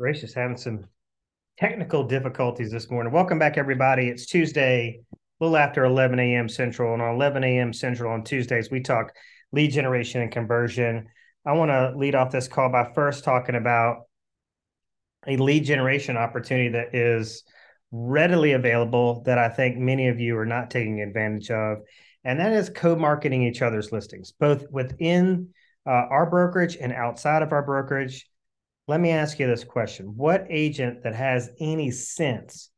gracious, having some technical difficulties this morning. Welcome back, everybody. It's Tuesday, a little after 11 a.m. Central. And on 11 a.m. Central on Tuesdays, we talk lead generation and conversion. I want to lead off this call by first talking about a lead generation opportunity that is readily available that I think many of you are not taking advantage of. And that is co marketing each other's listings, both within uh, our brokerage and outside of our brokerage let me ask you this question What agent that has any sense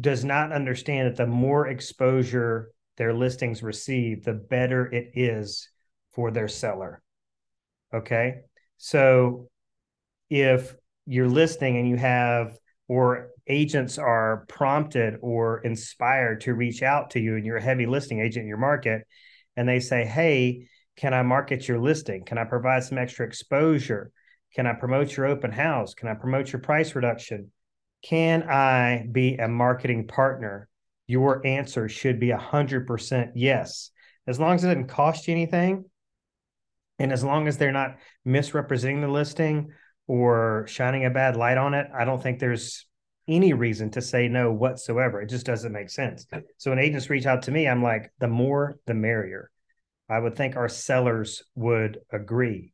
does not understand that the more exposure their listings receive, the better it is for their seller? Okay. So if you're listing and you have, or agents are prompted or inspired to reach out to you and you're a heavy listing agent in your market, and they say, Hey, can I market your listing? Can I provide some extra exposure? Can I promote your open house? Can I promote your price reduction? Can I be a marketing partner? Your answer should be 100% yes. As long as it doesn't cost you anything, and as long as they're not misrepresenting the listing or shining a bad light on it, I don't think there's any reason to say no whatsoever. It just doesn't make sense. So when agents reach out to me, I'm like, the more, the merrier. I would think our sellers would agree.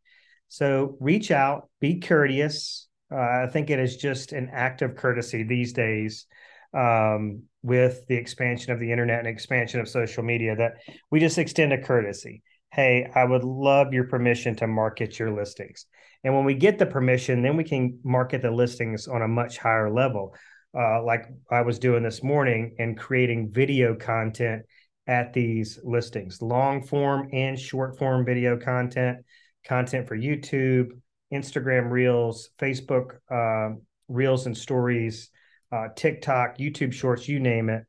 So reach out, be courteous. Uh, I think it is just an act of courtesy these days um, with the expansion of the internet and expansion of social media that we just extend a courtesy. Hey, I would love your permission to market your listings. And when we get the permission, then we can market the listings on a much higher level. Uh, like I was doing this morning and creating video content at these listings, long form and short form video content content for YouTube, Instagram Reels, Facebook uh, Reels and Stories, uh, TikTok, YouTube Shorts, you name it.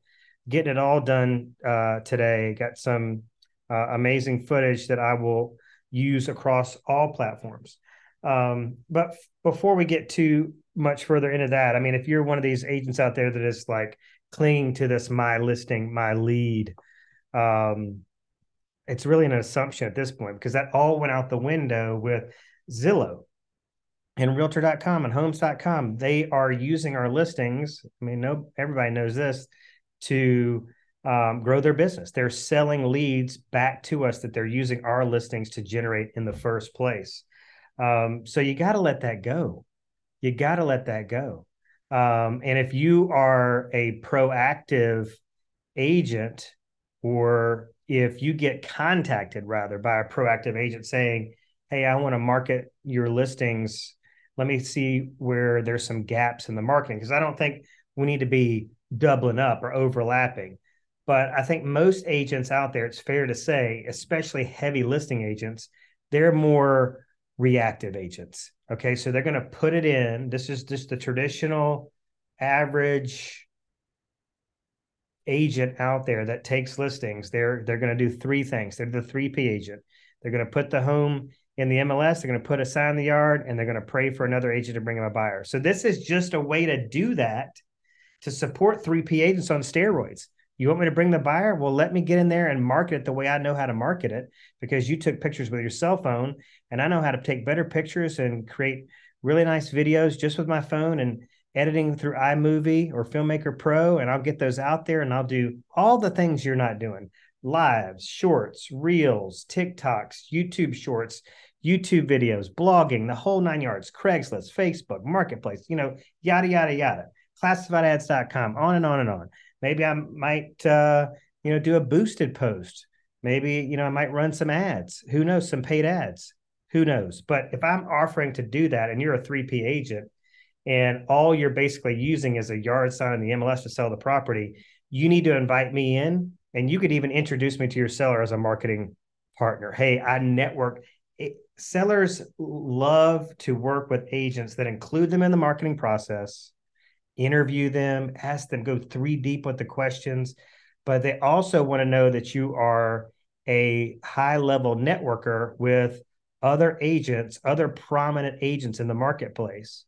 Getting it all done uh, today. Got some uh, amazing footage that I will use across all platforms. Um, but f- before we get too much further into that, I mean, if you're one of these agents out there that is like clinging to this my listing, my lead, um, it's really an assumption at this point because that all went out the window with Zillow and realtor.com and homes.com. They are using our listings. I mean, no, everybody knows this to um, grow their business. They're selling leads back to us that they're using our listings to generate in the first place. Um, so you got to let that go. You got to let that go. Um, and if you are a proactive agent or if you get contacted rather by a proactive agent saying, Hey, I want to market your listings. Let me see where there's some gaps in the marketing. Because I don't think we need to be doubling up or overlapping. But I think most agents out there, it's fair to say, especially heavy listing agents, they're more reactive agents. Okay. So they're going to put it in. This is just the traditional average agent out there that takes listings, they're they're going to do three things. They're the 3P agent. They're going to put the home in the MLS, they're going to put a sign in the yard, and they're going to pray for another agent to bring them a buyer. So this is just a way to do that to support 3P agents on steroids. You want me to bring the buyer? Well, let me get in there and market it the way I know how to market it because you took pictures with your cell phone and I know how to take better pictures and create really nice videos just with my phone and editing through iMovie or Filmmaker Pro, and I'll get those out there and I'll do all the things you're not doing lives, shorts, reels, TikToks, YouTube shorts, YouTube videos, blogging, the whole nine yards, Craigslist, Facebook, Marketplace, you know, yada, yada, yada, classifiedads.com, on and on and on. Maybe I might, uh, you know, do a boosted post. Maybe, you know, I might run some ads. Who knows? Some paid ads. Who knows? But if I'm offering to do that and you're a 3P agent, and all you're basically using is a yard sign in the MLS to sell the property, you need to invite me in and you could even introduce me to your seller as a marketing partner. Hey, I network. It, sellers love to work with agents that include them in the marketing process, interview them, ask them, go three deep with the questions, but they also want to know that you are a high level networker with other agents, other prominent agents in the marketplace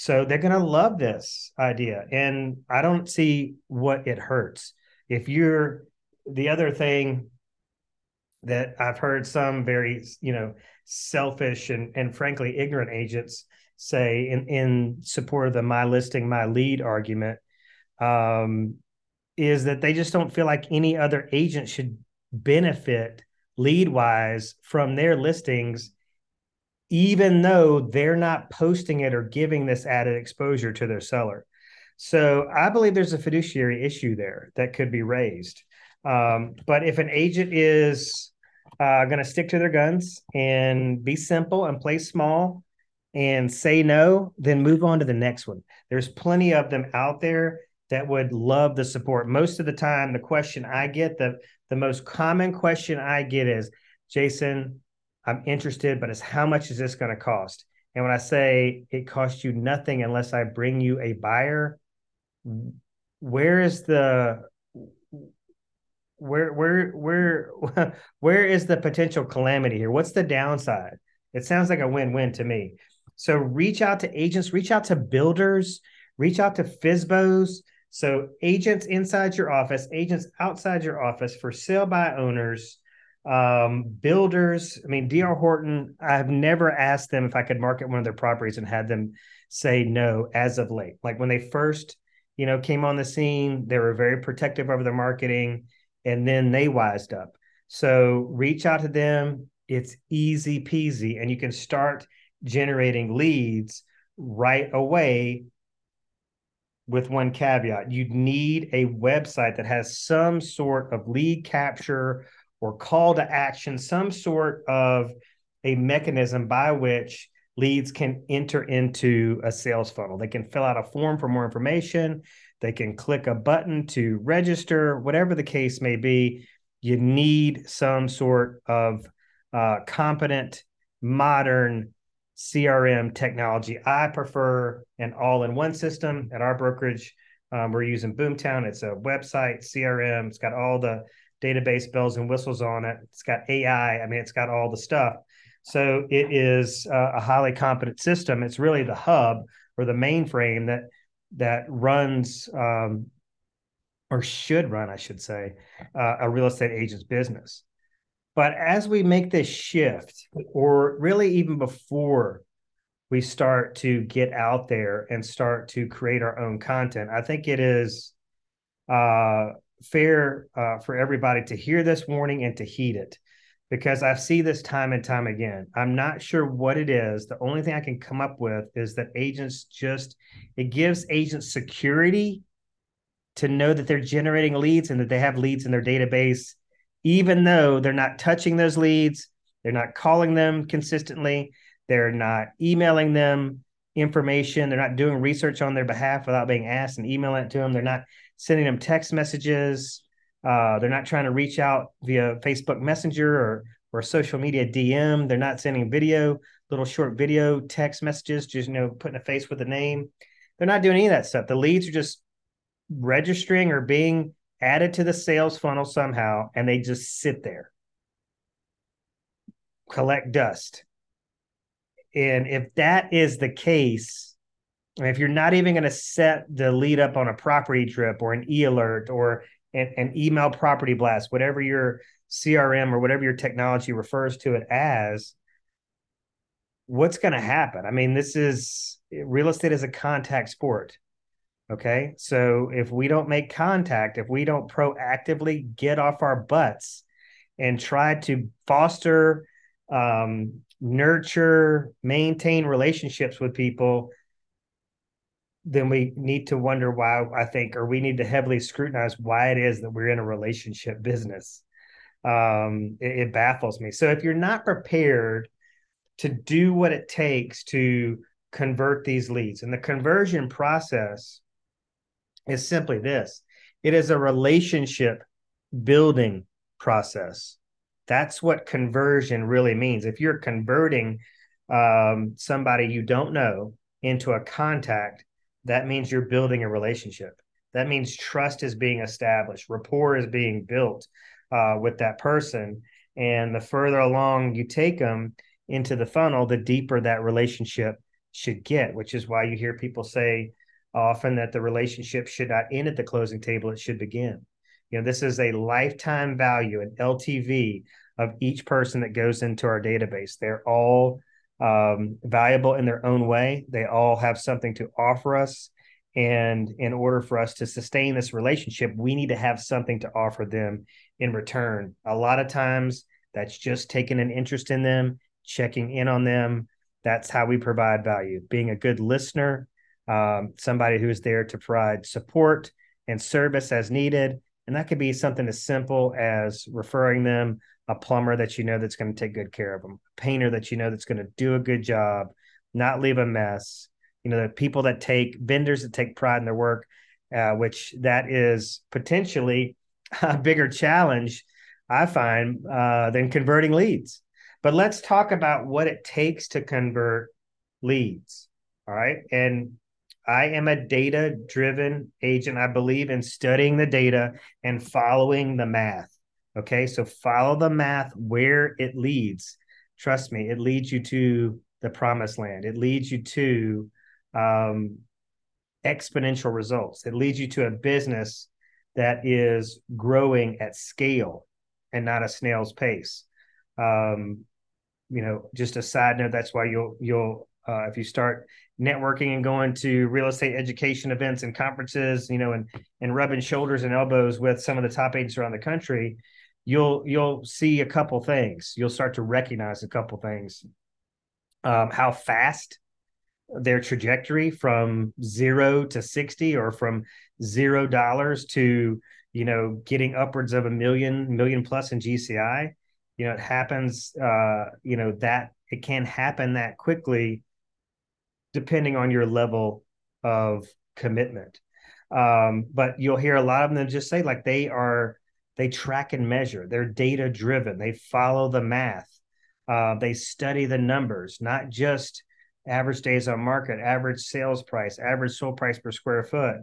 so they're going to love this idea. And I don't see what it hurts. If you're the other thing that I've heard some very, you know, selfish and and frankly ignorant agents say in in support of the my listing my lead argument um, is that they just don't feel like any other agent should benefit lead wise from their listings even though they're not posting it or giving this added exposure to their seller so i believe there's a fiduciary issue there that could be raised um, but if an agent is uh, going to stick to their guns and be simple and play small and say no, then move on to the next one. There's plenty of them out there that would love the support. Most of the time, the question I get, the the most common question I get is, Jason, I'm interested, but it's how much is this going to cost? And when I say it costs you nothing unless I bring you a buyer, where is the where where where where is the potential calamity here? What's the downside? It sounds like a win-win to me. So reach out to agents, reach out to builders, reach out to FSBOs. So agents inside your office, agents outside your office for sale by owners, um, builders. I mean, DR Horton, I've never asked them if I could market one of their properties and had them say no as of late. Like when they first, you know, came on the scene, they were very protective over their marketing and then they wised up. So reach out to them. It's easy peasy, and you can start generating leads right away with one caveat. You need a website that has some sort of lead capture or call to action, some sort of a mechanism by which leads can enter into a sales funnel. They can fill out a form for more information. They can click a button to register, whatever the case may be. You need some sort of uh, competent, modern CRM technology. I prefer an all in one system at our brokerage. Um, we're using Boomtown. It's a website, CRM. It's got all the database bells and whistles on it. It's got AI. I mean, it's got all the stuff. So it is uh, a highly competent system. It's really the hub or the mainframe that that runs um, or should run, I should say, uh, a real estate agent's business. But as we make this shift, or really even before we start to get out there and start to create our own content, I think it is uh, fair uh, for everybody to hear this warning and to heed it because I see this time and time again. I'm not sure what it is. The only thing I can come up with is that agents just, it gives agents security to know that they're generating leads and that they have leads in their database, even though they're not touching those leads, they're not calling them consistently, they're not emailing them information, they're not doing research on their behalf without being asked and emailing it to them, they're not sending them text messages uh, they're not trying to reach out via Facebook Messenger or or social media DM. They're not sending video, little short video text messages, just you know, putting a face with a name. They're not doing any of that stuff. The leads are just registering or being added to the sales funnel somehow, and they just sit there, collect dust. And if that is the case, if you're not even going to set the lead up on a property trip or an e alert or an, and email property blast, whatever your CRM or whatever your technology refers to it as, what's going to happen? I mean, this is real estate is a contact sport. Okay. So if we don't make contact, if we don't proactively get off our butts and try to foster, um, nurture, maintain relationships with people, then we need to wonder why I think, or we need to heavily scrutinize why it is that we're in a relationship business. Um, it, it baffles me. So if you're not prepared to do what it takes to convert these leads, and the conversion process is simply this it is a relationship building process. That's what conversion really means. If you're converting um, somebody you don't know into a contact, that means you're building a relationship. That means trust is being established, rapport is being built uh, with that person. And the further along you take them into the funnel, the deeper that relationship should get, which is why you hear people say often that the relationship should not end at the closing table, it should begin. You know, this is a lifetime value, an LTV, of each person that goes into our database. They're all um, valuable in their own way. They all have something to offer us. And in order for us to sustain this relationship, we need to have something to offer them in return. A lot of times, that's just taking an interest in them, checking in on them. That's how we provide value. Being a good listener, um, somebody who is there to provide support and service as needed. And that could be something as simple as referring them a plumber that you know that's going to take good care of them, a painter that you know that's going to do a good job, not leave a mess. You know, the people that take vendors that take pride in their work, uh, which that is potentially a bigger challenge, I find, uh, than converting leads. But let's talk about what it takes to convert leads. All right. And I am a data driven agent. I believe in studying the data and following the math. Okay. So follow the math where it leads. Trust me, it leads you to the promised land. It leads you to um, exponential results. It leads you to a business that is growing at scale and not a snail's pace. Um, you know, just a side note. That's why you'll you'll uh, if you start networking and going to real estate education events and conferences, you know, and and rubbing shoulders and elbows with some of the top agents around the country, you'll you'll see a couple things. You'll start to recognize a couple things. Um, how fast their trajectory from zero to 60 or from zero dollars to you know getting upwards of a million million plus in gci you know it happens uh you know that it can happen that quickly depending on your level of commitment. Um, but you'll hear a lot of them just say like they are they track and measure. They're data driven. They follow the math. Uh, they study the numbers, not just average days on market, average sales price, average sold price per square foot.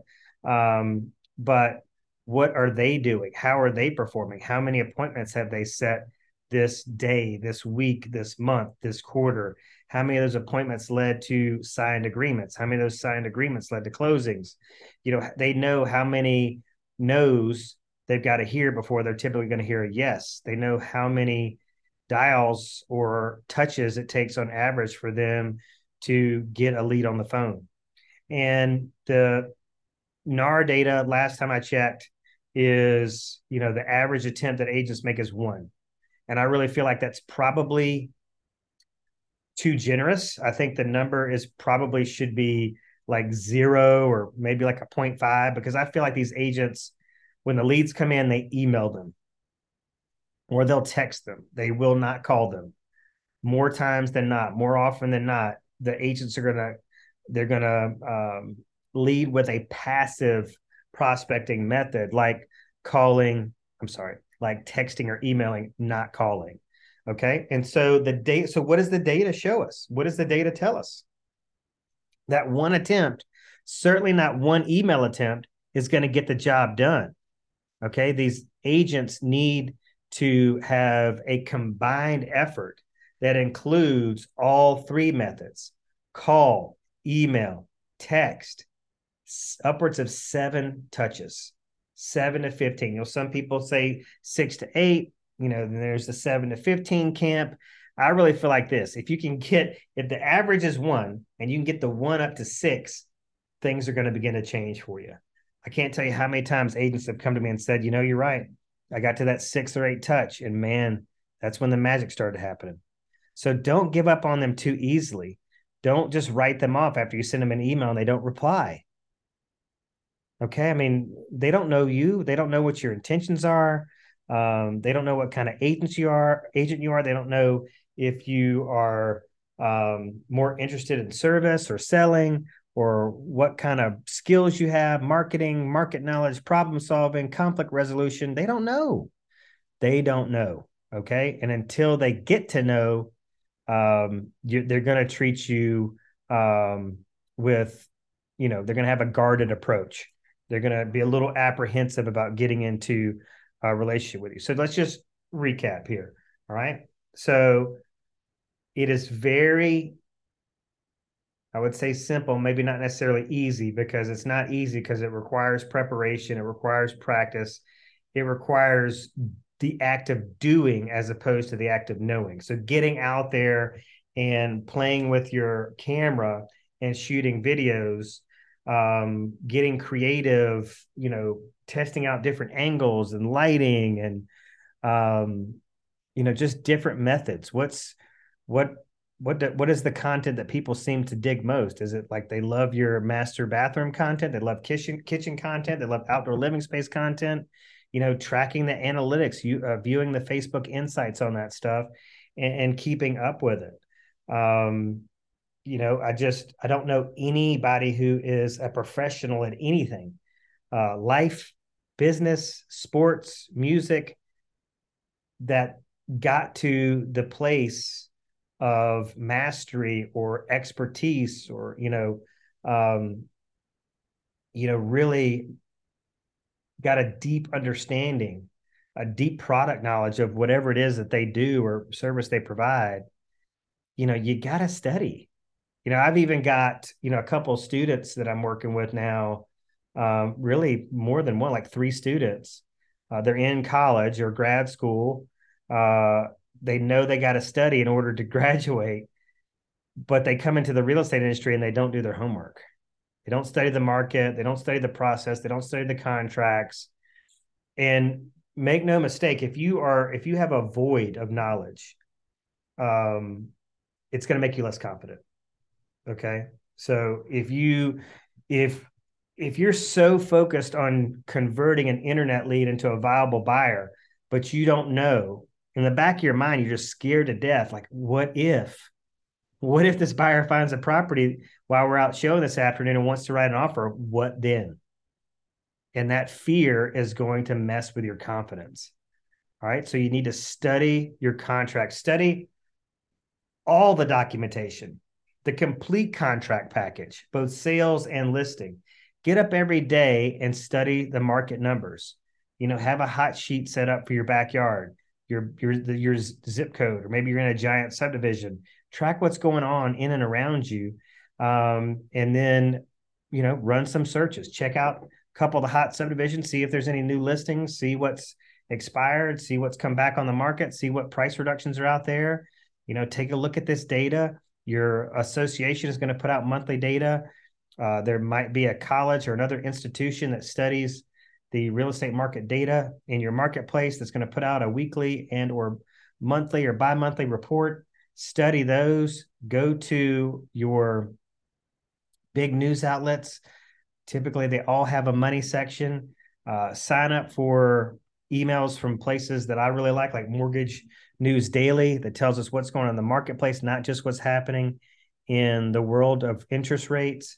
Um, but what are they doing? How are they performing? How many appointments have they set this day, this week, this month, this quarter? How many of those appointments led to signed agreements? How many of those signed agreements led to closings? You know, they know how many no's they've got to hear before they're typically going to hear a yes. They know how many dials or touches it takes on average for them to get a lead on the phone. And the NAR data, last time I checked, is you know the average attempt that agents make is one and I really feel like that's probably too generous. I think the number is probably should be like zero or maybe like a 0.5 because I feel like these agents, when the leads come in, they email them or they'll text them. They will not call them more times than not, more often than not. The agents are gonna they're gonna um, lead with a passive prospecting method like calling. I'm sorry, like texting or emailing, not calling. Okay. And so the data, so what does the data show us? What does the data tell us? That one attempt, certainly not one email attempt, is going to get the job done. Okay. These agents need to have a combined effort that includes all three methods call, email, text, upwards of seven touches seven to 15. You know, some people say six to eight, you know, then there's the seven to 15 camp. I really feel like this if you can get, if the average is one and you can get the one up to six, things are going to begin to change for you. I can't tell you how many times agents have come to me and said, you know, you're right. I got to that six or eight touch, and man, that's when the magic started happening. So don't give up on them too easily. Don't just write them off after you send them an email and they don't reply. Okay. I mean, they don't know you. They don't know what your intentions are. Um, they don't know what kind of agent you are, agent you are. They don't know if you are um, more interested in service or selling or what kind of skills you have, marketing, market knowledge, problem solving, conflict resolution. They don't know. They don't know. Okay. And until they get to know, um, you, they're going to treat you um, with, you know, they're going to have a guarded approach. They're going to be a little apprehensive about getting into a relationship with you. So let's just recap here. All right. So it is very, I would say simple, maybe not necessarily easy because it's not easy because it requires preparation, it requires practice, it requires the act of doing as opposed to the act of knowing. So getting out there and playing with your camera and shooting videos, um, getting creative, you know, testing out different angles and lighting and um, you know, just different methods. What's what what do, what is the content that people seem to dig most? Is it like they love your master bathroom content? They love kitchen kitchen content. They love outdoor living space content you know, tracking the analytics, you uh, viewing the Facebook insights on that stuff, and, and keeping up with it. Um, you know, I just I don't know anybody who is a professional at anything, uh, life, business, sports, music, that got to the place of mastery or expertise or you know um, you know really got a deep understanding, a deep product knowledge of whatever it is that they do or service they provide, you know, you got to study. You know, I've even got, you know, a couple students that I'm working with now, um, really more than one, like three students. Uh, they're in college or grad school. Uh, they know they got to study in order to graduate, but they come into the real estate industry and they don't do their homework. They don't study the market. They don't study the process. They don't study the contracts. And make no mistake, if you are if you have a void of knowledge, um, it's going to make you less confident. Okay, so if you if if you're so focused on converting an internet lead into a viable buyer, but you don't know in the back of your mind, you're just scared to death. Like, what if? What if this buyer finds a property while we're out showing this afternoon and wants to write an offer? What then? And that fear is going to mess with your confidence. All right. So you need to study your contract, study all the documentation, the complete contract package, both sales and listing. Get up every day and study the market numbers. You know, have a hot sheet set up for your backyard, your your your zip code, or maybe you're in a giant subdivision. Track what's going on in and around you um, and then you know run some searches. Check out a couple of the hot subdivisions see if there's any new listings see what's expired see what's come back on the market see what price reductions are out there. You know take a look at this data. Your association is going to put out monthly data. Uh, there might be a college or another institution that studies the real estate market data in your marketplace that's going to put out a weekly and or monthly or bi-monthly report study those, go to your big news outlets. Typically, they all have a money section. Uh, sign up for emails from places that I really like, like Mortgage News Daily, that tells us what's going on in the marketplace, not just what's happening in the world of interest rates.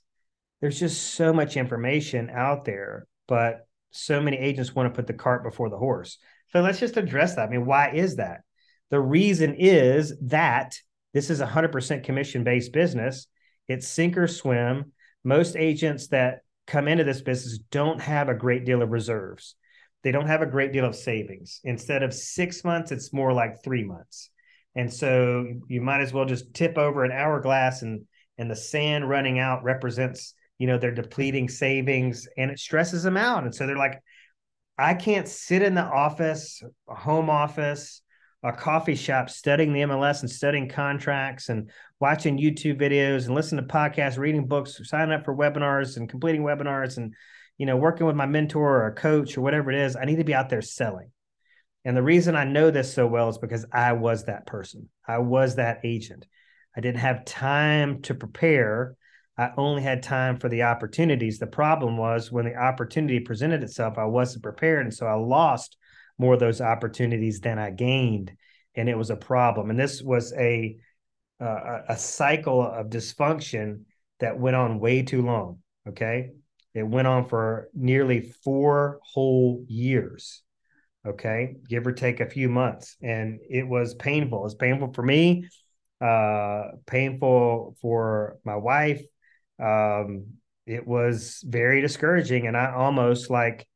There's just so much information out there, but so many agents want to put the cart before the horse. So let's just address that. I mean, why is that? The reason is that this is a 100% commission based business. It's sink or swim. Most agents that come into this business don't have a great deal of reserves. They don't have a great deal of savings. Instead of six months, it's more like three months. And so you might as well just tip over an hourglass and and the sand running out represents, you know, they're depleting savings and it stresses them out. And so they're like, I can't sit in the office, a home office, a coffee shop studying the MLS and studying contracts and watching YouTube videos and listening to podcasts, reading books, signing up for webinars and completing webinars and you know working with my mentor or a coach or whatever it is. I need to be out there selling. And the reason I know this so well is because I was that person. I was that agent. I didn't have time to prepare. I only had time for the opportunities. The problem was when the opportunity presented itself, I wasn't prepared. And so I lost more of those opportunities than I gained, and it was a problem. And this was a uh, a cycle of dysfunction that went on way too long. Okay, it went on for nearly four whole years. Okay, give or take a few months, and it was painful. It's painful for me, uh, painful for my wife. Um, it was very discouraging, and I almost like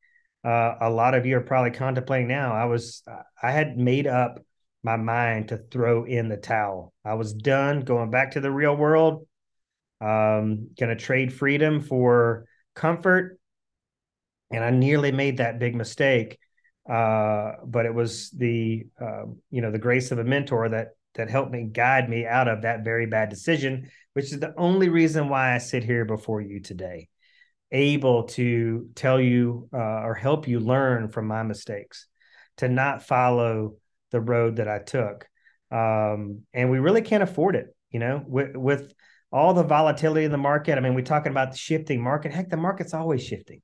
uh, a lot of you are probably contemplating now. I was, I had made up my mind to throw in the towel. I was done going back to the real world. Um, gonna trade freedom for comfort, and I nearly made that big mistake uh, but it was the uh, you know the grace of a mentor that that helped me guide me out of that very bad decision, which is the only reason why I sit here before you today, able to tell you uh, or help you learn from my mistakes, to not follow the road that I took. Um, and we really can't afford it, you know, with, with all the volatility in the market. I mean, we're talking about the shifting market. Heck, the market's always shifting.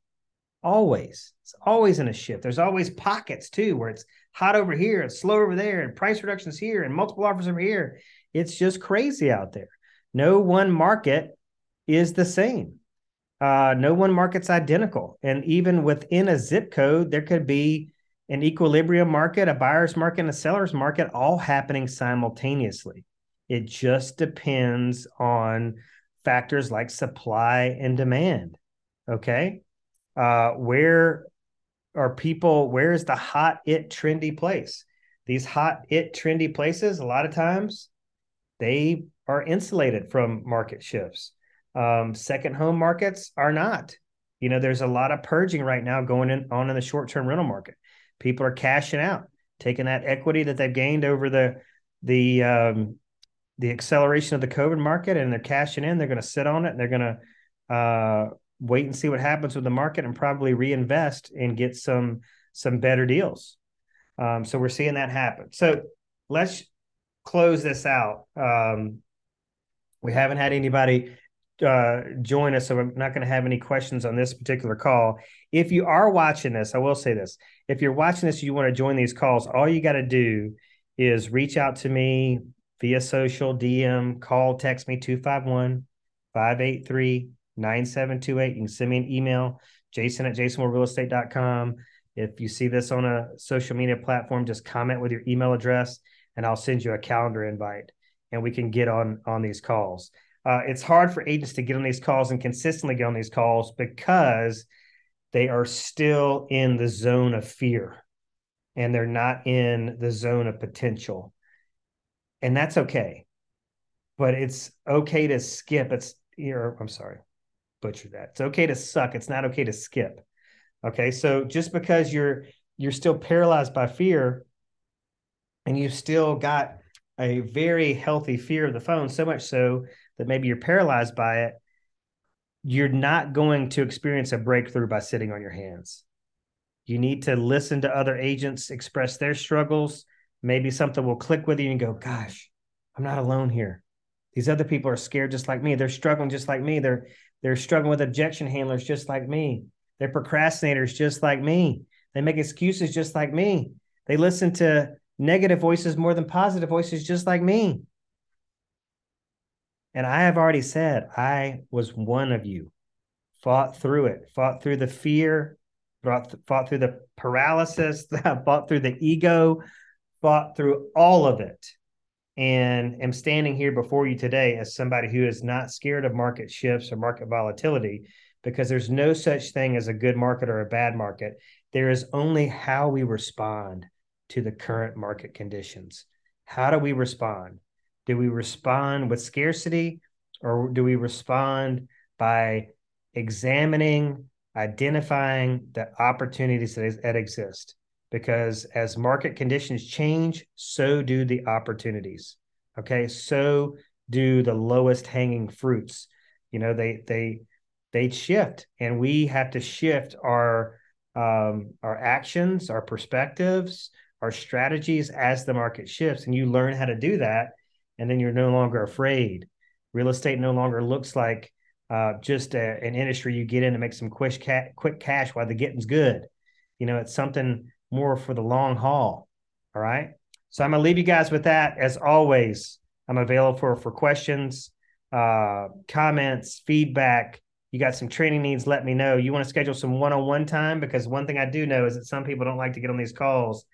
Always. It's always in a shift. There's always pockets too where it's hot over here and slow over there and price reductions here and multiple offers over here. It's just crazy out there. No one market is the same. Uh, no one market's identical. And even within a zip code, there could be an equilibrium market, a buyer's market, and a seller's market all happening simultaneously. It just depends on factors like supply and demand. Okay. Uh, where are people, where is the hot, it, trendy place? These hot, it, trendy places, a lot of times they are insulated from market shifts. Um, second home markets are not. You know, there's a lot of purging right now going in, on in the short term rental market. People are cashing out, taking that equity that they've gained over the the um, the acceleration of the COVID market, and they're cashing in. They're going to sit on it, and they're going to uh, wait and see what happens with the market, and probably reinvest and get some some better deals. Um, so we're seeing that happen. So let's close this out. Um, we haven't had anybody uh, join us, so I'm not going to have any questions on this particular call. If you are watching this, I will say this: if you're watching this, you want to join these calls, all you got to do is reach out to me via social, DM, call, text me 251 583 9728. You can send me an email, jason at jasonmorerealestate.com. If you see this on a social media platform, just comment with your email address and I'll send you a calendar invite and we can get on on these calls. Uh, it's hard for agents to get on these calls and consistently get on these calls because they are still in the zone of fear and they're not in the zone of potential. And that's okay. But it's okay to skip. It's here. I'm sorry, butcher that. It's okay to suck. It's not okay to skip. Okay. So just because you're you're still paralyzed by fear and you've still got a very healthy fear of the phone, so much so that maybe you're paralyzed by it, you're not going to experience a breakthrough by sitting on your hands. You need to listen to other agents express their struggles. Maybe something will click with you and go, gosh, I'm not alone here. These other people are scared just like me. They're struggling just like me. They're they're struggling with objection handlers just like me. They're procrastinators just like me. They make excuses just like me. They listen to negative voices more than positive voices just like me. And I have already said, I was one of you, fought through it, fought through the fear, fought, fought through the paralysis, fought through the ego, fought through all of it. And am standing here before you today as somebody who is not scared of market shifts or market volatility because there's no such thing as a good market or a bad market. There is only how we respond to the current market conditions. How do we respond? Do we respond with scarcity or do we respond by examining, identifying the opportunities that, that exist? Because as market conditions change, so do the opportunities. Okay. So do the lowest hanging fruits. You know, they, they, they shift and we have to shift our, um, our actions, our perspectives, our strategies as the market shifts. And you learn how to do that and then you're no longer afraid. Real estate no longer looks like uh, just a, an industry you get in to make some quick ca- quick cash while the getting's good. You know, it's something more for the long haul. All right. So I'm gonna leave you guys with that. As always, I'm available for for questions, uh, comments, feedback. You got some training needs, let me know. You want to schedule some one-on-one time because one thing I do know is that some people don't like to get on these calls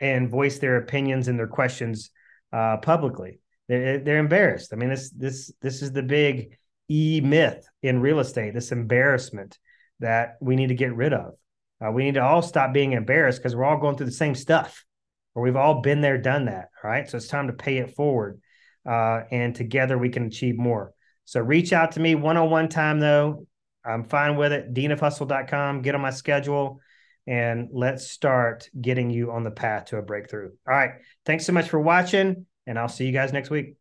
and voice their opinions and their questions uh, publicly. They're, they're embarrassed. I mean, this this this is the big e myth in real estate. This embarrassment that we need to get rid of. Uh, we need to all stop being embarrassed because we're all going through the same stuff, or we've all been there, done that. All right, so it's time to pay it forward, uh, and together we can achieve more. So reach out to me one on one time though. I'm fine with it. Deanofhustle.com. Get on my schedule. And let's start getting you on the path to a breakthrough. All right. Thanks so much for watching, and I'll see you guys next week.